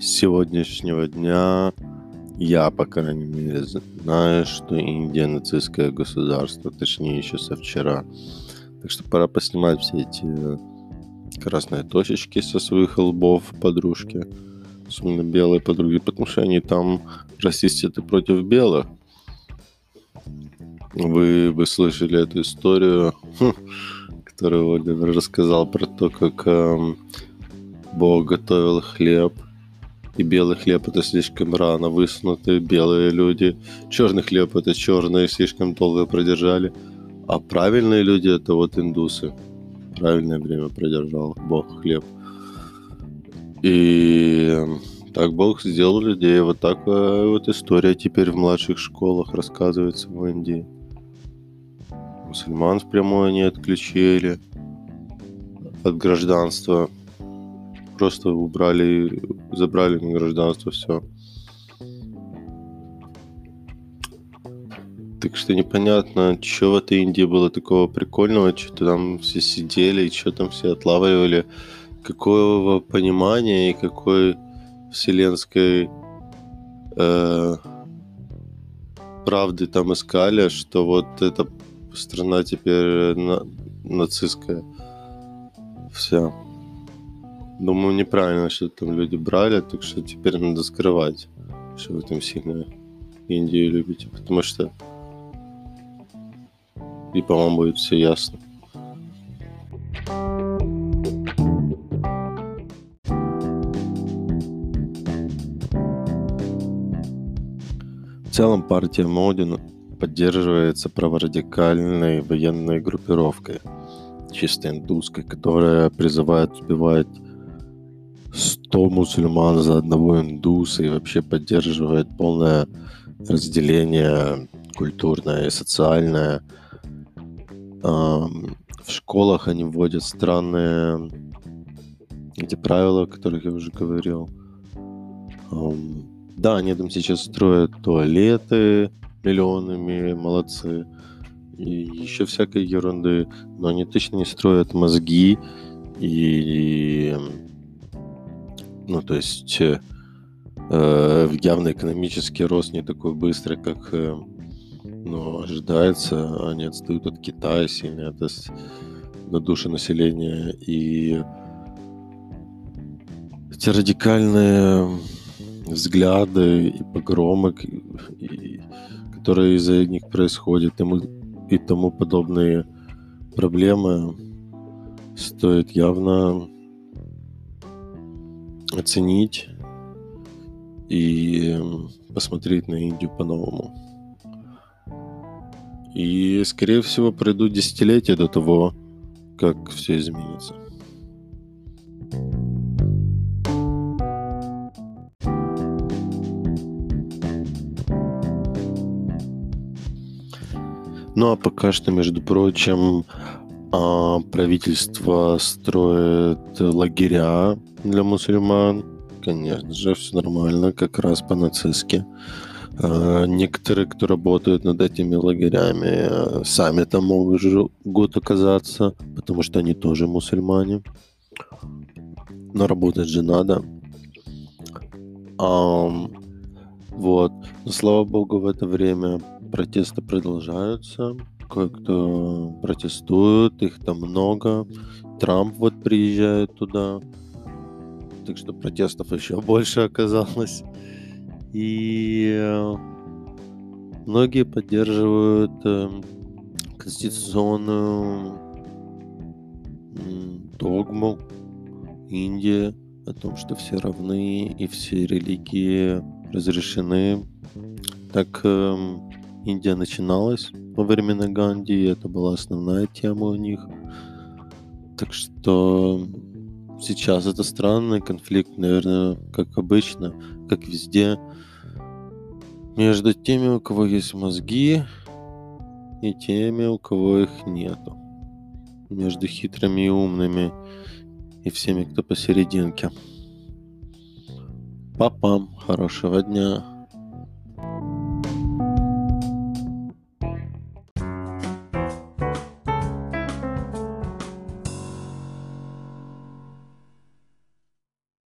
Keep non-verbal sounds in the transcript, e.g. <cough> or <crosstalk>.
сегодняшнего дня я, по крайней мере, знаю, что Индия нацистское государство, точнее, еще со вчера. Так что пора поснимать все эти красные точечки со своих лбов подружки, особенно белые подруги, потому что они там расисты против белых. Вы, вы слышали эту историю, <laughs> которую Оливер рассказал про то, как эм, Бог готовил хлеб, и белый хлеб это слишком рано высунутые белые люди. Черный хлеб это черные слишком долго продержали. А правильные люди это вот индусы. Правильное время продержал Бог хлеб. И так Бог сделал людей. Вот так вот история теперь в младших школах рассказывается в Индии. Мусульман впрямую не отключили от гражданства просто убрали, забрали на гражданство, все. Так что непонятно, что в этой Индии было такого прикольного, что там все сидели, и что там все отлавливали, какого понимания и какой вселенской э, правды там искали, что вот эта страна теперь на, нацистская. Вся. Думаю, неправильно, что там люди брали, так что теперь надо скрывать, что вы там сильно Индию любите, потому что и по-моему будет все ясно. В целом партия Модина поддерживается праворадикальной военной группировкой, чисто индусской, которая призывает убивать 100 мусульман за одного индуса и вообще поддерживает полное разделение культурное и социальное. В школах они вводят странные эти правила, о которых я уже говорил. Да, они там сейчас строят туалеты миллионами, молодцы. И еще всякой ерунды. Но они точно не строят мозги и ну, то есть э, э, явно экономический рост не такой быстрый, как э, ну, ожидается. Они отстают от Китая сильно, это на душу населения. И эти радикальные взгляды и погромы, и, которые из-за них происходят, и, и тому подобные проблемы, стоит явно оценить и посмотреть на Индию по-новому. И, скорее всего, пройдут десятилетия до того, как все изменится. Ну а пока что, между прочим, а, правительство строит лагеря для мусульман. Конечно же, все нормально, как раз по-нацистски. А, некоторые, кто работают над этими лагерями, сами там могут оказаться, потому что они тоже мусульмане. Но работать же надо. А, вот. Но слава богу, в это время протесты продолжаются кое-кто протестует, их там много. Трамп вот приезжает туда. Так что протестов еще <laughs> больше оказалось. И э, многие поддерживают э, конституционную догму Индии о том, что все равны и все религии разрешены. Так эм, Индия начиналась во времена Ганди, и это была основная тема у них. Так что сейчас это странный конфликт, наверное, как обычно, как везде, между теми, у кого есть мозги, и теми, у кого их нету. Между хитрыми и умными, и всеми, кто посерединке. Папам, хорошего дня.